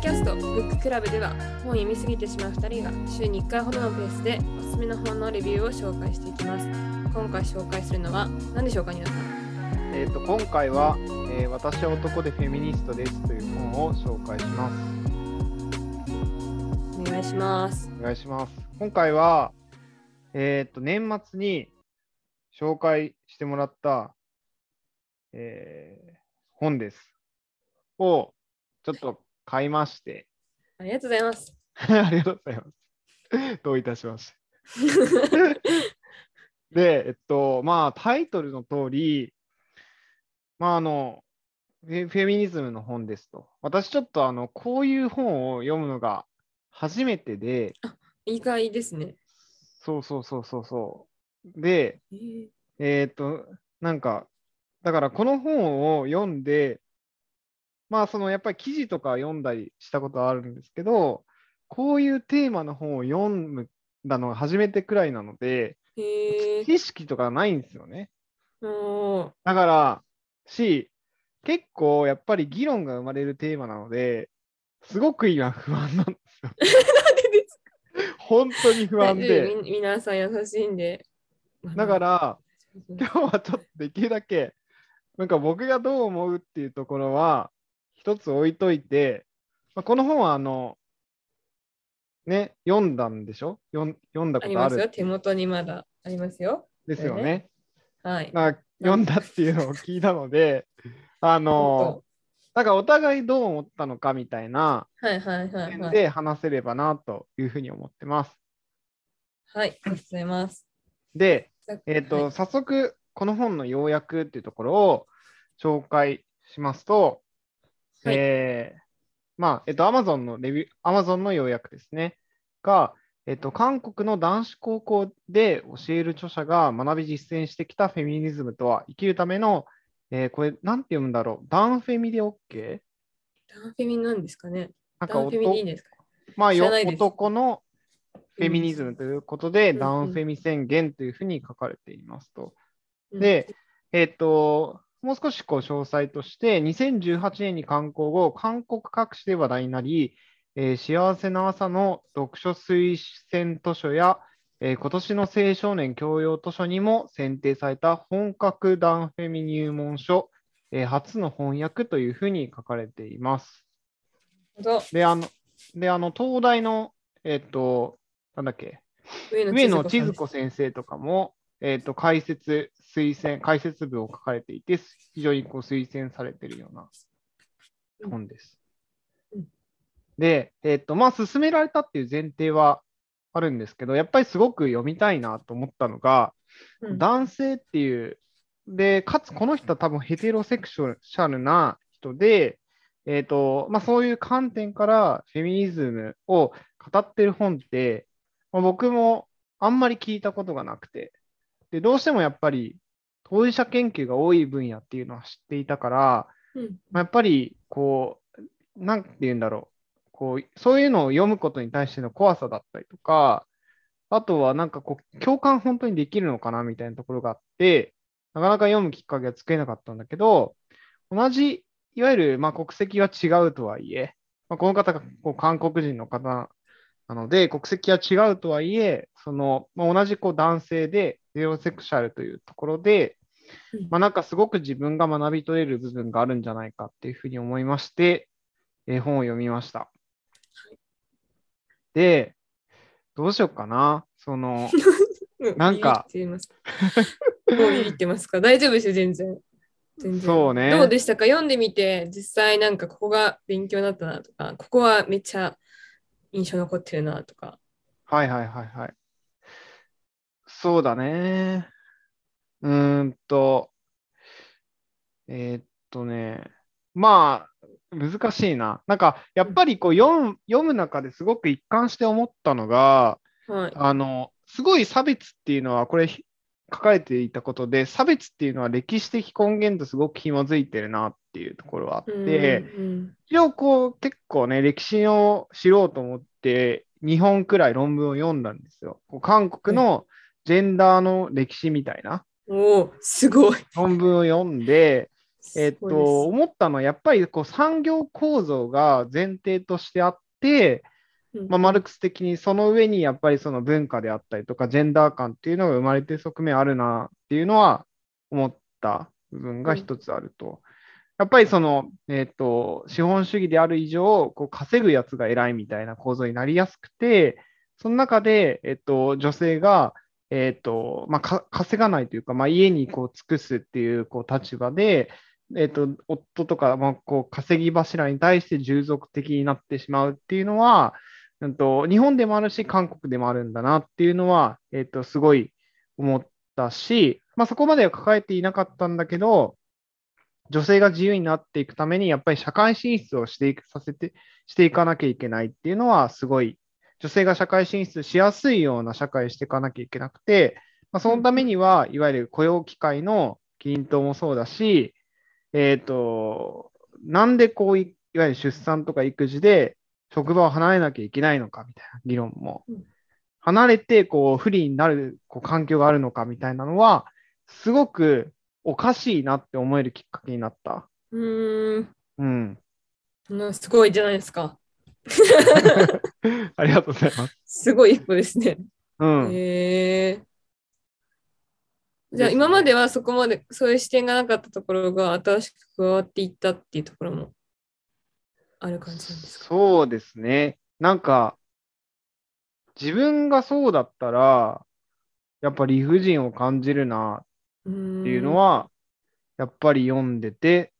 キャストブッククラブでは本読みすぎてしまう2人が週に1回ほどのペースでおすすめの本のレビューを紹介していきます。今回紹介するのは何でしょうか、皆さん。えー、と今回は、えー私は男でフェミニストです」という本を紹介します。お願いします。お願いします。今回は、えー、と年末に紹介してもらった、えー本です。をちょっと買いまして、ありがとうございます。ありがとうございます。どういたしまして。で、えっと、まあ、タイトルの通り、まあ、あの、フェミニズムの本ですと。私、ちょっと、あの、こういう本を読むのが初めてで、意外ですね。そうそうそうそうそう。で、えーえっと、なんか、だから、この本を読んで、まあ、その、やっぱり記事とか読んだりしたことはあるんですけど、こういうテーマの本を読んだのが初めてくらいなので、知識とかないんですよね。だから、し、結構やっぱり議論が生まれるテーマなので、すごく今不安なんですよ。なんでです本当に不か安で。み皆さん優しいんで。だから、うん今日はちょっとできるだけ、なんか僕がどう思うっていうところは、一つ置いといて、まあ、この本はあの、ね、読んだんでしょ？読ん読んだことあありますよ。る手元にまだありますよ。ですよこれね。はい。まあ、読んだっていうのを聞いたので、あの、なんかお互いどう思ったのかみたいなはいはいはい点はい。で話せればなというふうに思ってます。はい、ありがとうございます。で、えっ、と、はい早速、この本の要約っていうところを紹介しますと、はいえーまあ、えっ、と、Amazon のレビュー、Amazon の要約ですね。が、えっ、と、韓国の男子高校で教える著者が学び実践してきたフェミニズムとは、生きるための、えーこれ、なんて読むんだろう、ダンフェミで OK? ダンフェミなんですかね。なんかダンフェミでいいんですかまあ、男のフェミニズムということで、うんダウンフェミ宣言というふうに書かれていますと。うんで、えっ、と、もう少しこう詳細として、2018年に刊行後、韓国各地で話題になり、えー幸せな朝の読書推薦図書や、えー今年の青少年教養図書にも選定された本格ダウンフェミ入門書、えー初の翻訳というふうに書かれています。で、あの、であの東大の、えっ、と、なんだっけ、上野千鶴子先生とかも、えっ、と、解説、推薦、解説文を書かれていて、非常にこう推薦されているような本です。うんで、えっ、と、まあ、勧められたっていう前提はあるんですけど、やっぱりすごく読みたいなと思ったのが、うん男性っていう、で、かつこの人は多分ヘテロセクシャルな人で、えっ、と、まあそういう観点からフェミニズムを語ってる本って、まあ僕もあんまり聞いたことがなくて、で、どうしてもやっぱり当事者研究が多い分野っていうのは知っていたから、うん。まあ、やっぱりこう、なんて言うんだろう、こう、そういうのを読むことに対しての怖さだったりとか、あとはなんかこう、共感本当にできるのかなみたいなところがあって、なかなか読むきっかけが作れなかったんだけど、同じ、いわゆるまあ国籍は違うとはいえ、まあ、この方がこう韓国人の方なので、国籍は違うとはいえ、その、まあ、同じこう男性で、ゼロセクシャルというところで、うんまあ、なんかすごく自分が学び取れる部分があるんじゃないかっていうふうに思いまして、えー本を読みました。で、どうしようかな。その、う なんか。もうビビってますか？大丈夫ですよ、全然。全然そうねどうでしたか？読んでみて、実際なんかここが勉強になったなとか、ここはめっちゃ印象残ってるなとか。はいはいはいはい。そうだね。うーんと、えーっとね、まあ、難しいな。なんか、やっぱりこう読む、読む中ですごく一貫して思ったのが、はい。あの、すごい差別っていうのは、これ、ひ書かれていたことで、差別っていうのは歴史的根源とすごく紐づいてるなっていうところはあって、うん一応こう結構ね、歴史を知ろうと思って、2本くらい論文を読んだんですよ。こう韓国のジェンダーの歴史みたいなうん、おお、すごい。論文を読んで、えっと、思ったのは、やっぱりこう産業構造が前提としてあって、うんまあ、マルクス的にその上にやっぱりその文化であったりとか、ジェンダー感っていうのが生まれてる側面あるなっていうのは思った部分が一つあると。やっぱりその、えっと、資本主義である以上、こう稼ぐやつが偉いみたいな構造になりやすくて、その中で、えっと、女性が、えっと、まあ、稼がないというか、まあ、家にこう尽くすっていうこう立場で、えっと、夫とか、まあ、こう稼ぎ柱に対して従属的になってしまうっていうのは、うんと、日本でもあるし、韓国でもあるんだなっていうのは、えっと、すごい思ったし、まあ、そこまでは抱えていなかったんだけど、女性が自由になっていくために、やっぱり社会進出をしていくさせて、していかなきゃいけないっていうのは、すごい、女性が社会進出しやすいような社会にしていかなきゃいけなくて、まあ、そのためには、いわゆる雇用機会の均等もそうだし、えっ、と、なんでこうい、いわゆる出産とか育児で職場を離れなきゃいけないのかみたいな議論もうん、離れてこう不利になるこう環境があるのかみたいなのは、すごくおかしいなって思えるきっかけになった。うーんうん。なすごいじゃないですか。ありがとうございます。すごい一歩ですね。うん。へえ。じゃあ今まではそこまでそういう視点がなかったところが新しく加わっていったっていうところもある感じなんですか？そうですね。なんか、自分がそうだったら、やっぱ理不尽を感じるなってっていうのは、やっぱり読んでて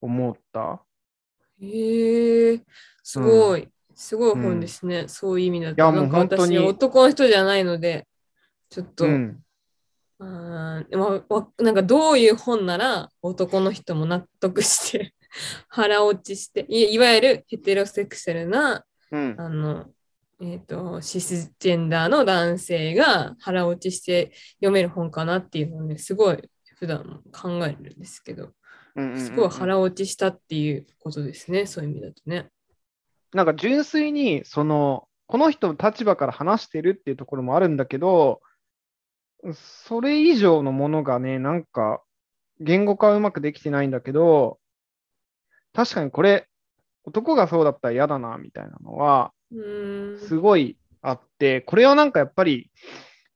思った。へえ、すごい、すごい本ですね。そういう意味だと。いやもうなんか私、男の人じゃないので、ちょっと、うん。あーまあわなんかどういう本なら男の人も納得して 腹落ちしていいわゆるヘテロセクシャルなうん。あの、えっとシスジェンダーの男性が腹落ちして読める本かなっていうのをねすごい普段考えるんですけどすごい腹落ちしたっていうことですねそういう意味だとね。なんか純粋に、その、この人の立場から話してるっていうところもあるんだけど、それ以上のものがね、なんか、言語化はうまくできてないんだけど、確かにこれ、男がそうだったら嫌だな、みたいなのは、すごいあって、これはなんかやっぱり、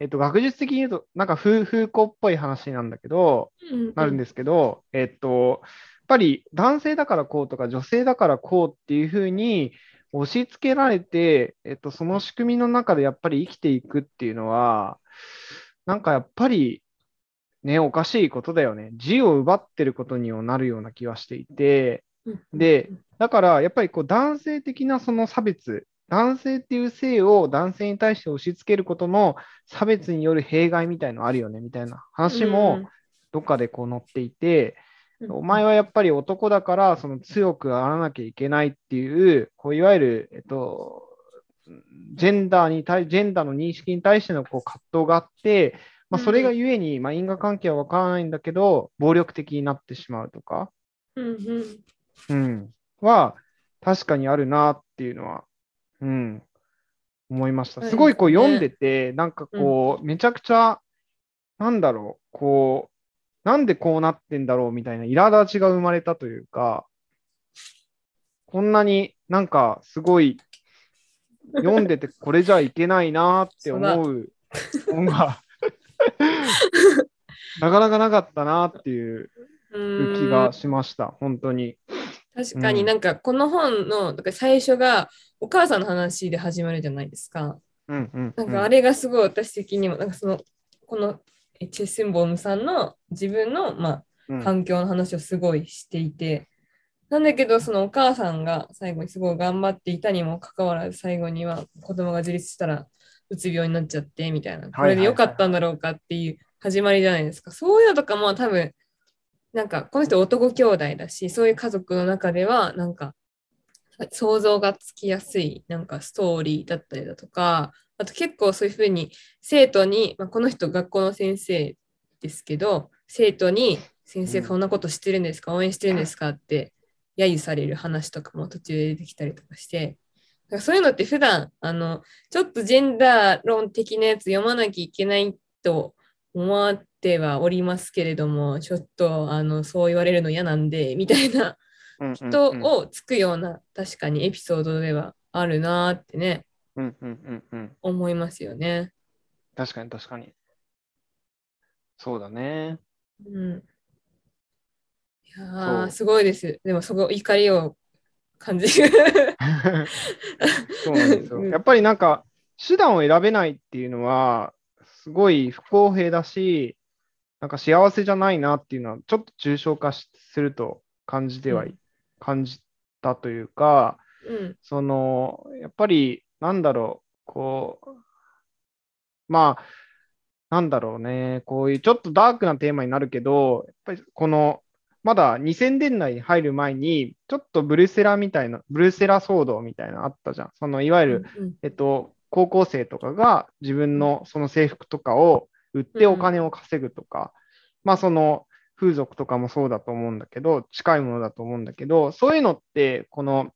えっと、学術的に言うと、なんか風風子っぽい話なんだけど、なるんですけど、えっと、ぱり男性だからこうとか女性だからこうっていうふうに押し付けられて、えっと、その仕組みの中でやっぱり生きていくっていうのは、なんかやっぱりね、おかしいことだよね。自由を奪ってることにもなるような気はしていて、うん。で、だからやっぱりこう男性的なその差別、男性っていう性を男性に対して押し付けることの差別による弊害みたいのあるよねみたいな話もどっかでこう載っていて、うんお前はやっぱり男だからその強くあらなきゃいけないっていう、こういわゆる、えっと、ジェンダーに対、ジェンダーの認識に対してのこう葛藤があって、まあ、それがゆえに、まあ、因果関係はわからないんだけど、暴力的になってしまうとか、うんうん。うん、は確かにあるなっていうのは、うん、思いました。すごいこう読んでて、なんかこう、めちゃくちゃ、なんだろう、こう、なんでこうなってんだろうみたいな苛立ちが生まれたというか、こんなになんかすごい読んでてこれじゃいけないなって思う本がなかなかなかったなっていううん気がしました、本当に。確かになんかこの本のだから最初がお母さんの話で始まるじゃないですか。うんうんなんかあれがすごい私的にもなんかそのこのえチェ・スンボムさんの自分の、まうん。あ、環境の話をすごいしていて、なんだけどそのお母さんが最後にすごい頑張っていたにもかかわらず最後には子供が自立したらうつ病になっちゃってみたいな。これでよかったんだろうかっていう始まりじゃないですか。そういうのとかも多分なんかこの人男兄弟だしそういう家族の中ではなんか想像がつきやすいなんかストーリーだったりだとかあと結構そういうふうに生徒に、まあ、この人学校の先生ですけど生徒に先生うん。なこと知ってるんですか？応援してるんですか？って揶揄される話とかも途中で出てきたりとかして。だからそういうのって普段あのちょっとジェンダー論的なやつ読まなきゃいけないと思ってはおりますけれども、ちょっとあのそう言われるの嫌なんで、みたいな人うんをつくような、確かにエピソードではあるなーってね、うんうんうんうん。思いますよね。確かに確かに。そうだね。うん。いやすごいです。でも、そこ、怒りを感じる。そうなんですよ。うんやっぱりなんか、手段を選べないっていうのは、すごい不公平だし、なんか幸せじゃないなっていうのは、ちょっと抽象化しすると感じてはい、うん感じたというか、うん。その、やっぱり、なんだろう、こう、まあ、なんだろうね、こういうちょっとダークなテーマになるけど、やっぱりこの、まだ2000年代に入る前に、ちょっとブルセラみたいな、ブルセラ騒動みたいなのあったじゃん。そのいわゆる、うんえっと、高校生とかが自分のその制服とかを売ってお金を稼ぐとか、まあその風俗とかもそうだと思うんだけど、近いものだと思うんだけど、そういうのって、この、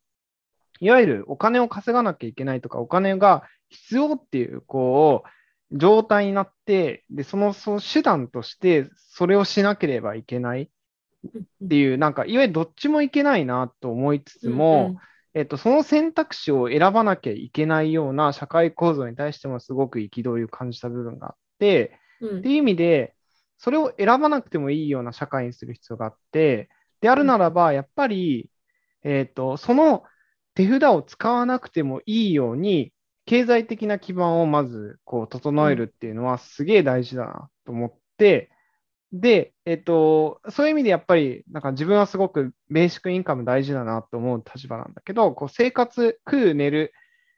いわゆるお金を稼がなきゃいけないとか、お金が必要っていう、こう、状態になって、で、その、その手段として、それをしなければいけないっていう、なんか、いわゆるどっちもいけないなと思いつつも、えっと、その選択肢を選ばなきゃいけないような社会構造に対してもすごく憤りを感じた部分があって、うんうん。っていう意味で、それを選ばなくてもいいような社会にする必要があって、であるならば、やっぱり、えっと、その手札を使わなくてもいいように、経済的な基盤をまずこう整えるっていうのはすげえ大事だなと思って、で、えっと、そういう意味でやっぱり、なんか自分はすごくベーシックインカム大事だなと思う立場なんだけど、こう生活、食う、寝る、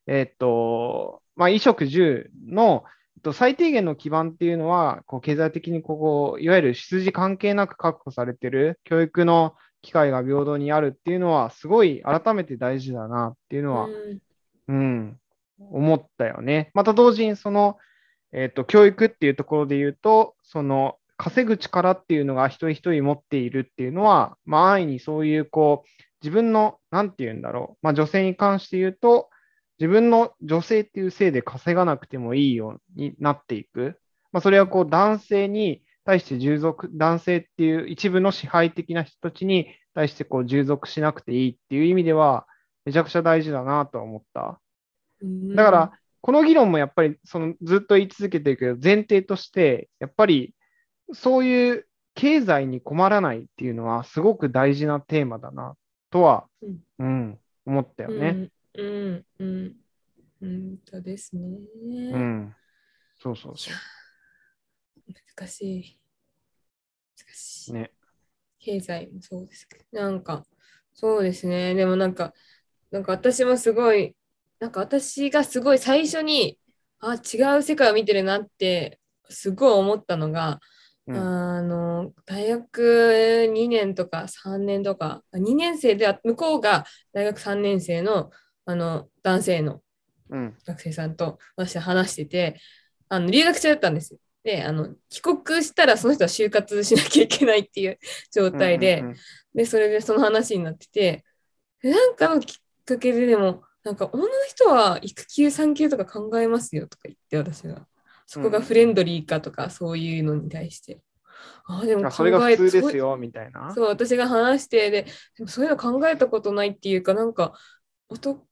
えっと、まあ、衣食住の、えっと最低限の基盤っていうのは、こう経済的にここ、いわゆる出自関係なく確保されてる教育の機会が平等にあるっていうのは、すごい改めて大事だなっていうのは、うんうん、思ったよね。また同時にその、えっと、教育っていうところで言うと、その、稼ぐ力っていうのが一人一人持っているっていうのは、まあ、安易にそういう、こう、自分の、なんて言うんだろう、まあ、女性に関して言うと、自分の女性っていうせいで稼がなくてもいいようになっていく。まあ、それはこう、男性に対して従属、男性っていう一部の支配的な人たちに対してこう、従属しなくていいっていう意味では、めちゃくちゃ大事だなとは思った。うんだから、この議論もやっぱりそのずっと言い続けてるけど、前提として、やっぱりそういう経済に困らないっていうのは、すごく大事なテーマだなとは、うんうん、思ったよね。うん、うん、うん。うんとですね。うん。そうそうそ難しい。難しい。う。ね。経済もそうですけど、なんか、そうですね。でもなんか、なんか私もすごい、なんか私がすごい最初に、あ、違う世界を見てるなって、すごい思ったのが、うんあの、大学2年とか3年とか、2年生で、向こうが大学3年生の、あの、男性のうん。学生さんと私は話してて、あの留学中だったんですよ。で、あの帰国したらその人は就活しなきゃいけないっていう状態で、うんうんで、それでその話になってて、でなんかのきっかけででも、なんか女の人は育休産休とか考えますよとか言って私が。そこがフレンドリーかとかそういうのに対して。ああ、でもそれが普通ですよ、みたいな。そう、私が話して、で、でもそういうの考えたことないっていうか、なんか、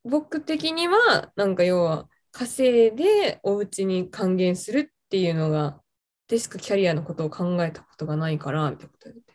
僕的には、なんか要は、稼いでお家に還元するっていうのが、でしかキャリアのことを考えたことがないから、みたいなこと言って、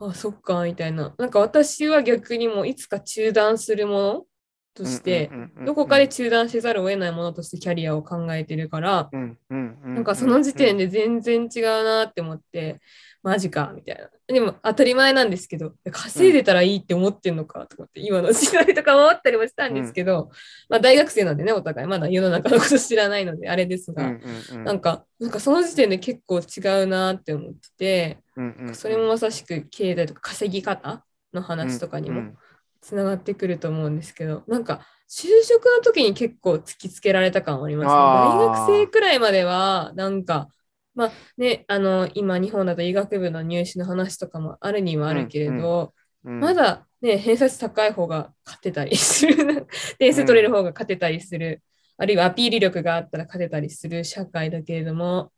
あ、そっか、みたいな。なんか私は逆にもういつか中断するものとして、どこかで中断せざるを得ないものとしてキャリアを考えてるから、なんかその時点で。で全然違うなって思って、マジかみたいな。でも当たり前なんですけど、稼いでたらいいって思ってんのかとかって、今の時代とか思ったりもしたんですけど、まあ大学生なんでね、お互い、まだ世の中のこと知らないので、あれですが、うんうんうん。なんか、なんかその時点で結構違うなって思ってて、うんうんうん。それもまさしく経済とか稼ぎ方の話とかにもうんつながってくると思うんですけど、なんか就職の時に結構突きつけられた感はありますね。大学生くらいまでは、なんか、まあね、あの、今日本だと医学部の入試の話とかもあるにはあるけれど、うんまだね、偏差値高い方が勝てたりする、点数取れる方が勝てたりする、あるいはアピール力があったら勝てたりする社会だけれども、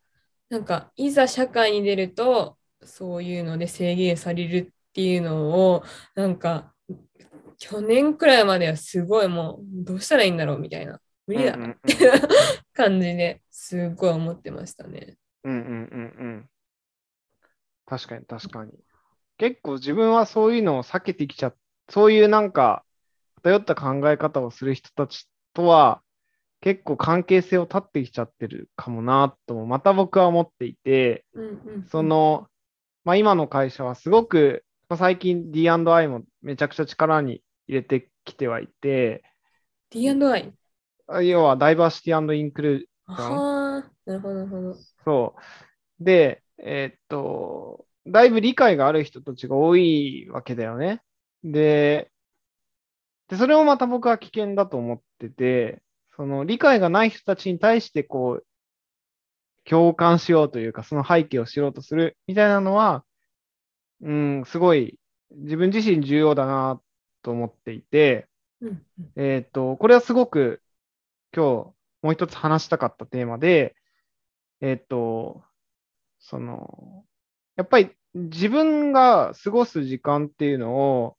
なんかいざ社会に出るとそういうので制限されるっていうのをなんか去年くらいまではすごいもうどうしたらいいんだろうみたいな。無理だなって感じですごい思ってましたね。うんうんうんうん。確かに確かに。結構自分はそういうのを避けてきちゃっそういうなんか偏った考え方をする人たちとは結構関係性を断ってきちゃってるかもなともまた僕は思っていて、うんうん、その、まあ、今の会社はすごく、まあ最近 D&I もめちゃくちゃ力に入れてきてはいて、D&I? あ要はダイバーシティインクルーああ、なるほど、なるほど。そう。で、えーっと、だいぶ理解がある人たちが多いわけだよね。で、で、それをまた僕は危険だと思ってて、その理解がない人たちに対してこう、共感しようというか、その背景を知ろうとするみたいなのは、うん、すごい自分自身重要だなと思っていて、うんうんえーっと、これはすごく今日もう一つ話したかったテーマで、えーっと、その、やっぱり自分が過ごす時間っていうのを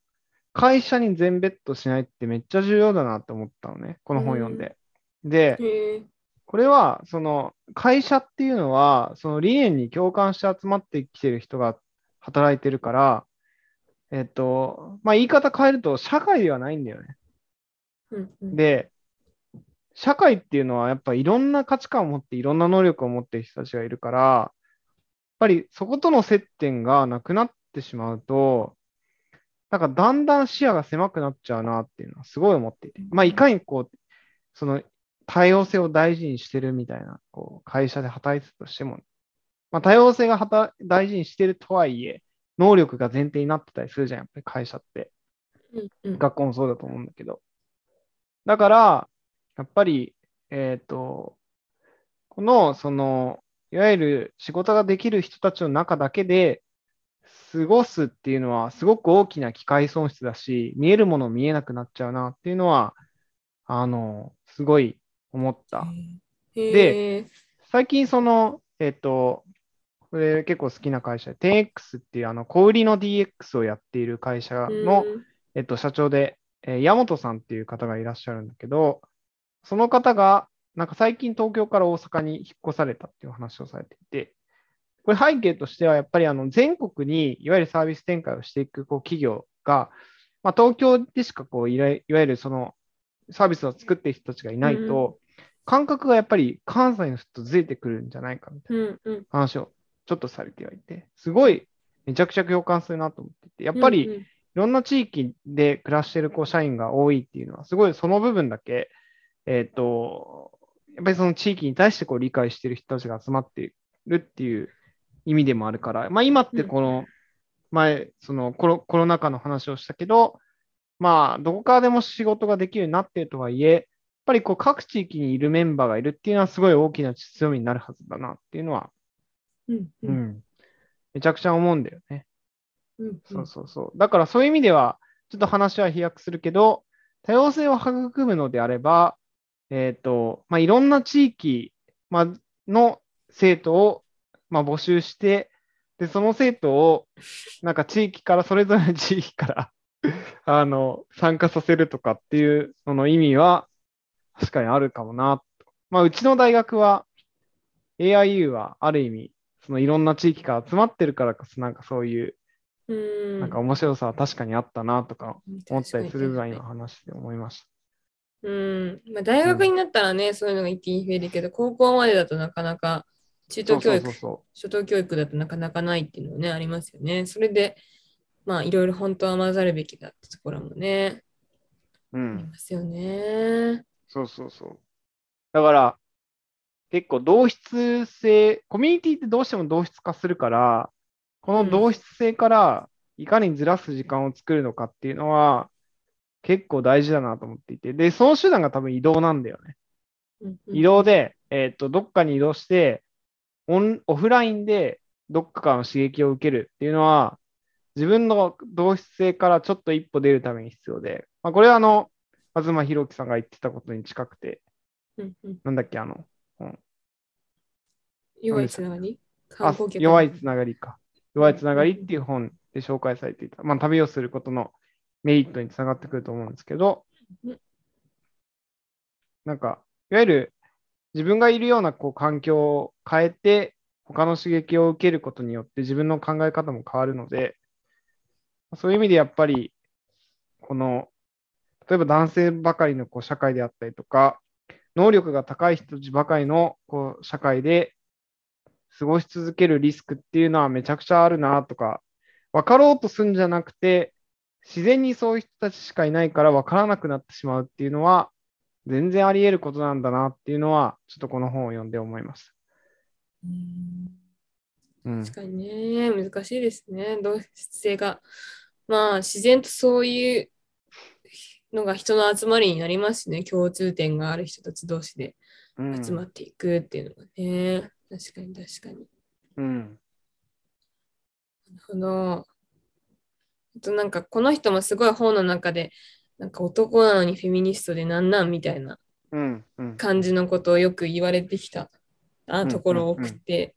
会社に全ベットしないってめっちゃ重要だなって思ったのね、この本読んで。で。これは、その会社っていうのは、その理念に共感して集まってきてる人が働いてるから、えっと、まあ言い方変えると社会ではないんだよね。うんうん、で、社会っていうのはやっぱいろんな価値観を持っていろんな能力を持ってる人たちがいるから、やっぱりそことの接点がなくなってしまうと、なんかだんだん視野が狭くなっちゃうなっていうのはすごい思っていて、まあいかにこう、その多様性を大事にしてるみたいな、こう会社で働いてたとしても、まあ多様性が大事にしてるとはいえ、能力が前提になってたりするじゃん、やっぱり会社って。学校もそうだと思うんだけど。だから、やっぱり、えっ、と、この、その、いわゆる仕事ができる人たちの中だけで過ごすっていうのは、すごく大きな機会損失だし、見えるもの見えなくなっちゃうなっていうのは、あの、すごい思った。へえ。最近その、えっ、と、これ結構好きな会社で、10X っていうあの小売りの DX をやっている会社の、うんえっと、社長で、えー山本さんっていう方がいらっしゃるんだけど、その方が、なんか最近東京から大阪に引っ越されたっていう話をされていて、これ背景としてはやっぱりあの全国にいわゆるサービス展開をしていくこう企業が、まあ、東京でしかこういわいわゆるそのサービスを作っている人たちがいないと、感覚がやっぱり関西の人とずれてくるんじゃないかみたいな。話をちょっとされてはいて、すごいめちゃくちゃ共感するなと思っていて、やっぱり、いろんな地域で暮らしてるこう社員が多いっていうのは、すごいその部分だけ、えっ、と、やっぱりその地域に対してこう理解してる人たちが集まっているっていう意味でもあるから、まあ今ってこの前、そのコロコロナ禍の話をしたけど、まあどこからでも仕事ができるようになっているとはいえ、やっぱりこう各地域にいるメンバーがいるっていうのはすごい大きな強みになるはずだなっていうのは、うんううんん、めちゃくちゃ思うんだよね。うんそうそうそう。だからそういう意味では、ちょっと話は飛躍するけど、多様性を育むのであれば、えっ、と、まあ、いろんな地域、まあ、の生徒を、まあ、募集して、で、その生徒を、なんか地域から、それぞれの地域から あの、参加させるとかっていう、その意味は、確かにあるかもな。まあ、うちの大学は、AIU はある意味、そのいろんな地域から集まってるからこそ、なんかそういう、うん。なんか面白さは確かにあったなとか思ったりするぐらいの話で思いましうん。まあ、大学になったらね、そういうのが一気に増えるけど、高校までだとなかなか、中た。等教育、初等教育だとなかなかないっていうのはね、ありますよね。それで、まあ、いろいろ本当は混ざるべきだってところもね、そう。うありん。ますよね。そうそうそう。だから、結構同質性、コミュニティってどうしても同質化するから、この同質性からいかにずらす時間を作るのかっていうのは結構大事だなと思っていて、で、その手段が多分移動なんだよね。うんうん。移動で、えっと、どっかに移動して、オン、オフラインでどっかからの刺激を受けるっていうのは、自分の同質性からちょっと一歩出るために必要で、まあ、これはあの、東博樹さんが言ってたことに近くて、うんうん。なんだっけ、あの、うん。弱いつながり？あ弱いつながりか。弱いつながりっていう本で紹介されていた。まあ、旅をすることのメリットにつながってくると思うんですけど、なんか、いわゆる自分がいるようなこう環境を変えて、他の刺激を受けることによって自分の考え方も変わるので、そういう意味でやっぱり、この、例えば男性ばかりのこう社会であったりとか、能力が高い人たちばかりのこう社会で過ごし続けるリスクっていうのはめちゃくちゃあるなとか、分かろうとするんじゃなくて、自然にそういう人たちしかいないから分からなくなってしまうっていうのは、全然あり得ることなんだなっていうのは、ちょっとこの本を読んで思います。確かにね、難しいですね、同質性が。まあ、自然とそういうのが人の集まりになりますね。共通点がある人たち同士で集まっていくっていうのがね。うん、確かに確かに。うん。なるほど。あとなんかこの人もすごい本の中でなんか男なのにフェミニストでなんなんみたいな感じのことをよく言われてきた。ところを送って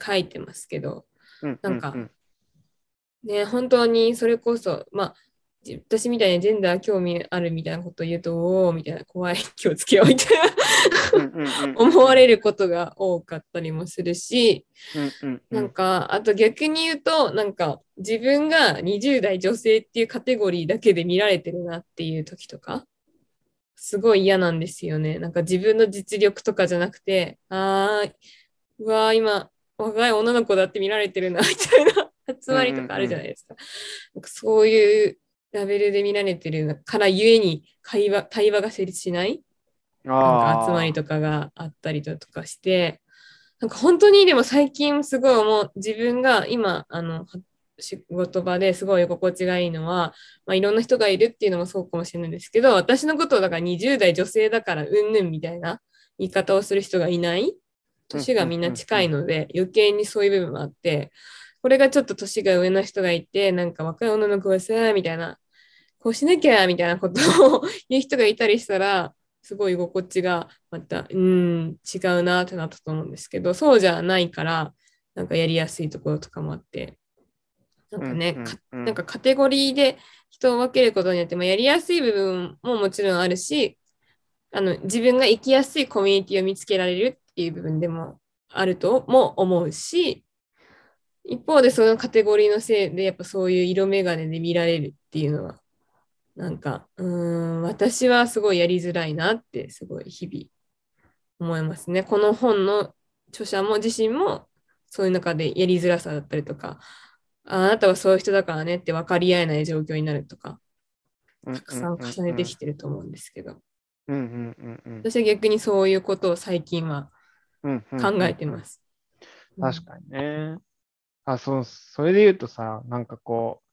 書いてますけど、なんかね本当にそれこそまあ私みたいにジェンダー興味あるみたいなことを言うと、おおみたいな、怖い、気をつけようみたいな思われることが多かったりもするし、なんか、あと逆に言うと、なんか自分が20代女性っていうカテゴリーだけで見られてるなっていう時とか、すごい嫌なんですよね。なんか自分の実力とかじゃなくて、あー、うわー、今、若い女の子だって見られてるな、みたいな 集まりとかあるじゃないですか。なんかそういうラベルで見られてるからゆえに会話対話が成立しないなんか集まりとかがあったりだとかして、なんか本当にでも最近すごい思う、自分が今、あの、仕事場ですごい居心地がいいのは、まあ、いろんな人がいるっていうのもそうかもしれないですけど、私のことをだから20代女性だからうんぬんみたいな言い方をする人がいない年がみんな近いので、余計にそういう部分もあって、これがちょっと年が上の人がいて、なんか若い女の子がさ、みたいなこうしなきゃみたいなことを言う人がいたりしたら、すごい居心地がまた、うん、違うなってなったと思うんですけど、そうじゃないから、なんかやりやすいところとかもあって、なんかね、うんうん、なんかカテゴリーで人を分けることによって、まあ、やりやすい部分ももちろんあるし、あの自分が生きやすいコミュニティを見つけられるっていう部分でもあるとも思うし、一方でそのカテゴリーのせいでやっぱそういう色眼鏡で見られるっていうのはなんか、うん、私はすごいやりづらいなって、すごい日々思いますね。この本の著者も自身も、そういう中でやりづらさだったりとか、あなたはそういう人だからねって分かり合えない状況になるとか、たくさん重ねてきてると思うんですけど、私は逆にそういうことを最近は考えてます。確かにね。あ、そう、それで言うとさ、なんかこう、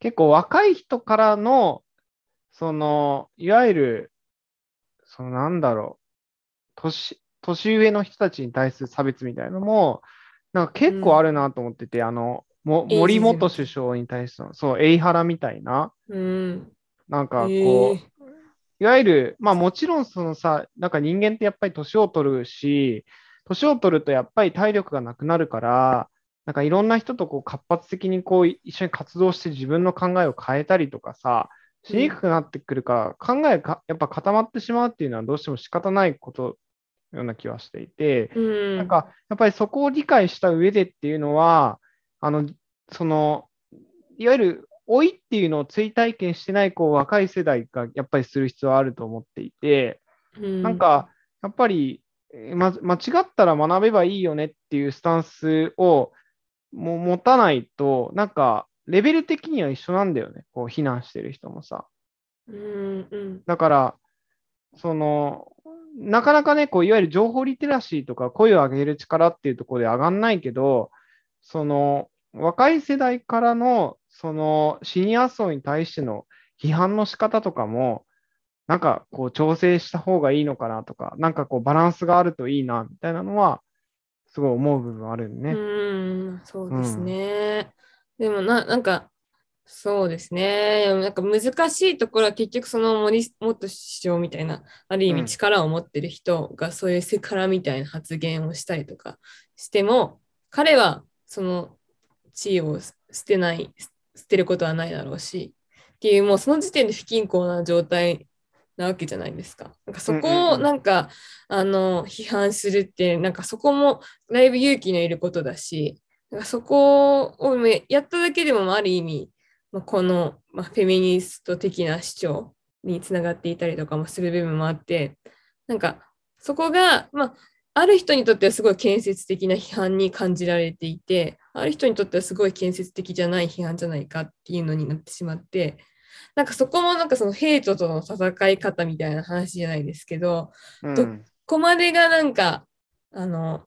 結構若い人からのその、いわゆる、そのなんだろう、年、年上の人たちに対する差別みたいなのも、なんか結構あるなと思ってて、うん、あの、も森元首相に対しての、そう、エイハラみたいな、うん、なんかこう、え。ー、いわゆる、まあもちろんそのさ、なんか人間ってやっぱり年を取るし、年を取るとやっぱり体力がなくなるから、なんかいろんな人とこう活発的にこう一緒に活動して自分の考えを変えたりとかさ、しにくくなってくるか、考えがやっぱ固まってしまうっていうのはどうしても仕方ないことような気はしていて、うん、なんかやっぱりそこを理解した上でっていうのは、あの、その、いわゆる老いっていうのを追体験してないこう若い世代がやっぱりする必要はあると思っていて、うん、なんかやっぱり、ま、間違ったら学べばいいよねっていうスタンスをもう持たないと、なんかレベル的には一緒なんだよね。こう、避難してる人もさ。うんうん、だから、その、なかなかね、こう、いわゆる情報リテラシーとか声を上げる力っていうところで上がんないけど、その、若い世代からの、その、シニア層に対しての批判の仕方とかも、なんかこう調整した方がいいのかなとか、なんかこうバランスがあるといいなみたいなのは、すごい思う部分あるね。うん、そうですね。でもな、なんか、そうですね。なんか難しいところは結局その森元首相みたいな、ある意味力を持ってる人がそういうセクハラみたいな発言をしたりとかしても、彼はその地位を捨てない、捨てることはないだろうし、っていう、もうその時点で不均衡な状態なわけじゃないですか。なんかそこをなんか、あの批判するって、なんかそこもだいぶ勇気のいることだし、そこをやっただけでもある意味、まあ、この、まあ、フェミニスト的な主張につながっていたりとかもする部分もあって、なんかそこが、まあ、ある人にとってはすごい建設的な批判に感じられていて、ある人にとってはすごい建設的じゃない批判じゃないかっていうのになってしまって、なんかそこもなんかそのヘイトとの戦い方みたいな話じゃないですけど、うん、どこまでがなんか、あの、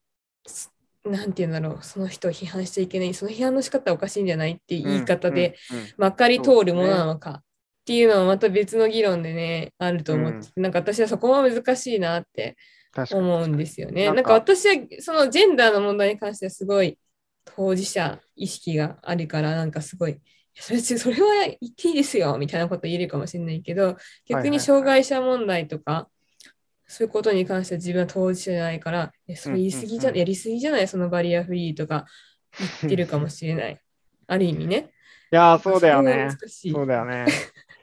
なんて言うんだろう、その人を批判しちゃいけない、その批判の仕方はおかしいんじゃないっていう言い方でまかり通るものなのかっていうのはまた別の議論でね、あると思って、うん、なんか私はそこも難しいなって思うんですよね。なんか私はそのジェンダーの問題に関してはすごい当事者意識があるから、なんかすごい、それそれは言っていいですよみたいなこと言えるかもしれないけど、逆に障害者問題とか、そういうことに関しては自分は当事者じゃないから、えそれ言い過ぎじゃ、やりすぎじゃないそのバリアフリーとか言ってるかもしれない。ある意味ね。いや、そうだよね。そうだよね。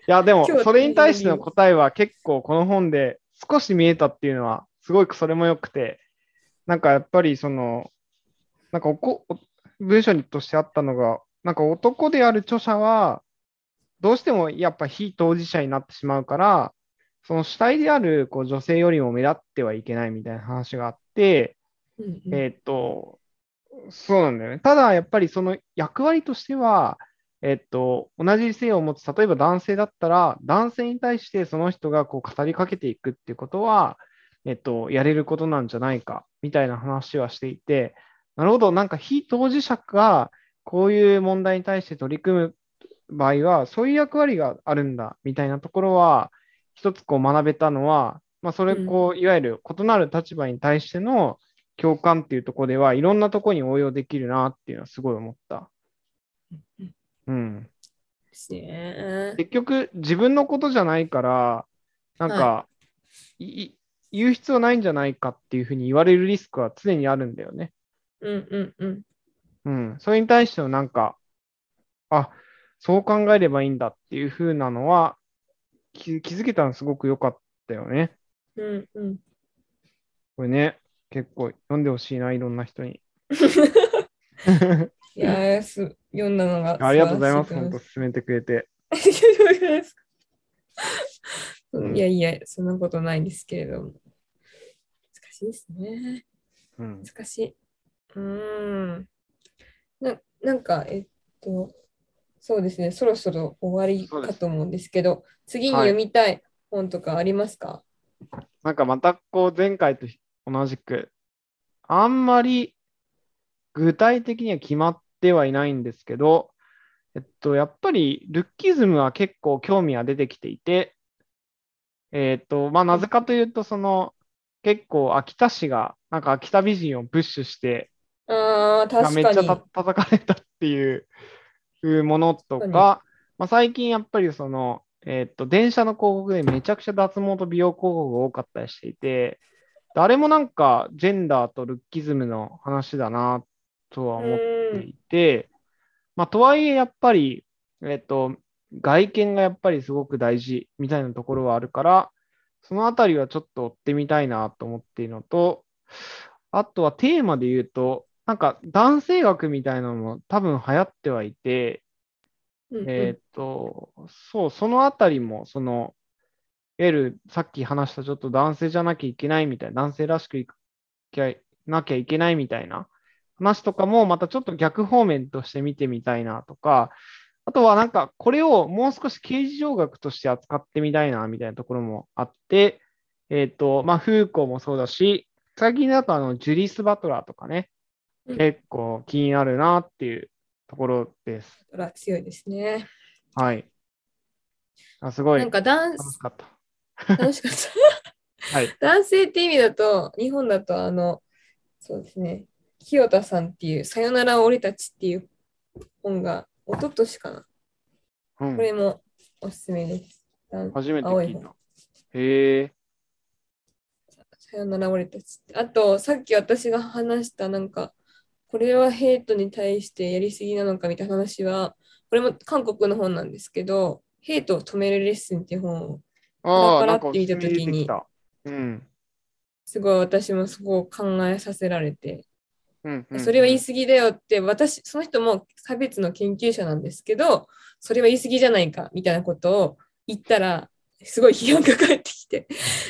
いや、でも、それに対しての答えは結構この本で少し見えたっていうのは、すごいそれもよくて、なんかやっぱりその、なんかおこ文章としてあったのが、なんか男である著者は、どうしてもやっぱ非当事者になってしまうから、その主体であるこう女性よりも目立ってはいけないみたいな話があって、うんうん、えっ、と、そうなんだよね。ただ、やっぱりその役割としては、えっと、同じ性を持つ、例えば男性だったら、男性に対してその人がこう語りかけていくっていうことは、えっと、やれることなんじゃないか、みたいな話はしていて、なるほど、なんか非当事者がこういう問題に対して取り組む場合は、そういう役割があるんだ、みたいなところは、一つこう学べたのは、まあ、それこう、いわゆる異なる立場に対しての共感っていうところでは、いろんなところに応用できるなっていうのはすごい思った。うん。結局、自分のことじゃないから、なんか、はい、言う必要ないんじゃないかっていうふうに言われるリスクは常にあるんだよね。うんうんうん。うん。それに対してのなんか、あ、そう考えればいいんだっていうふうなのは、気気づけたのすごく良かったよね。うんうん。これね、結構読んでほしいな、いろんな人に。いやす、読んだのが。ありがとうございます、本当、進めてくれて。いやいや、そんなことないんですけれども。難しいですね。うん、難しい。うん。ななんか、えっと、そうですね、そろそろ終わりかと思うんですけど、次に読みたい本とかありますか、はい、なんかまたこう前回と同じく、あんまり具体的には決まってはいないんですけど、えっと、やっぱりルッキズムは結構興味が出てきていて、えっと、まあ、なぜかというと、その、結構秋田市が、なんか秋田美人をプッシュして、あ確かに。めっちゃ叩かれたっていういうものとか、まあ、最近やっぱりその、えー、っと、電車の広告でめちゃくちゃ脱毛と美容広告が多かったりしていて、あれもなんかジェンダーとルッキズムの話だなとは思っていて、まあ、とはいえやっぱり、えっと、外見がやっぱりすごく大事みたいなところはあるから、そのあたりはちょっと追ってみたいなと思っているのと、あとはテーマで言うと、なんか男性学みたいなのも多分流行ってはいて、うんうん、えっ、と、そう、そのあたりも、その、いわゆるさっき話したちょっと男性じゃなきゃいけないみたいな、男性らしくいきゃなきゃいけないみたいな話とかもまたちょっと逆方面として見てみたいなとか、あとはなんかこれをもう少し刑事上学として扱ってみたいなみたいなところもあって、えっ、ー、と、まあ、フーコーもそうだし、最近だとあの、ジュリス・バトラーとかね、結構気になるなっていうところです。強いですね。はい。あすごい。なんかダン楽しかった。楽しかった。はい、男性って意味だと、日本だと、あの、そうですね、清田さんっていう、さよなら俺たちっていう本が、一昨年かな。うんこれもおすすめです。あ初めて青い本聞いた。へえ。さよなら俺たち。あと、さっき私が話した、なんか、これはヘイトに対してやりすぎなのかみたいな話は、これも韓国の本なんですけど、ヘイトを止めるレッスンっていう本を、パラパラって見た時におすすめ出てきたうん。すごい私もそこを考えさせられて、うんうんそれは言い過ぎだよって、私、その人も差別の研究者なんですけど、それは言い過ぎじゃないかみたいなことを言ったら、すごい批判が返ってきて。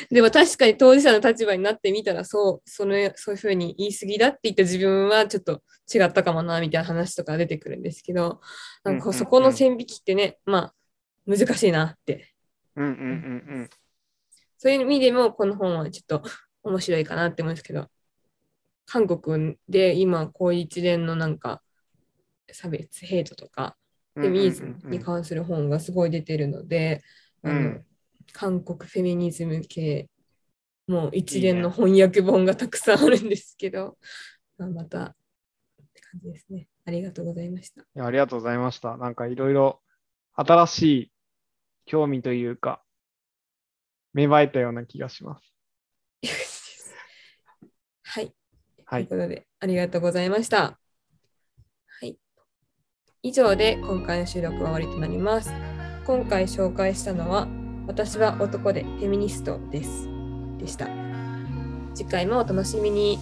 でも確かに当事者の立場になってみたら、そう、そのそういうふうに言い過ぎだって言った自分はちょっと違ったかもな、みたいな話とか出てくるんですけど、なんうんうんうんかそこの線引きってね、まあ、難しいなって。うんうんうんそういう意味でも、この本はちょっと面白いかなって思うんですけど、韓国で今、こう一連のなんか、差別、ヘイトとか、うん。フェミニズムにうん関する本がすごい出てるので、うんあの韓国フェミニズム系、もう一連の翻訳本がたくさんあるんですけど、まあまたって感じですね。ありがとうございました。いやありがとうございました。なんかいろいろ新しい興味というか、芽生えたような気がします。はい。はいということで、ありがとうございました。はい。以上で今回の収録は終わりとなります。今回紹介したのは、私は男でフェミニストです。でした。次回もお楽しみに。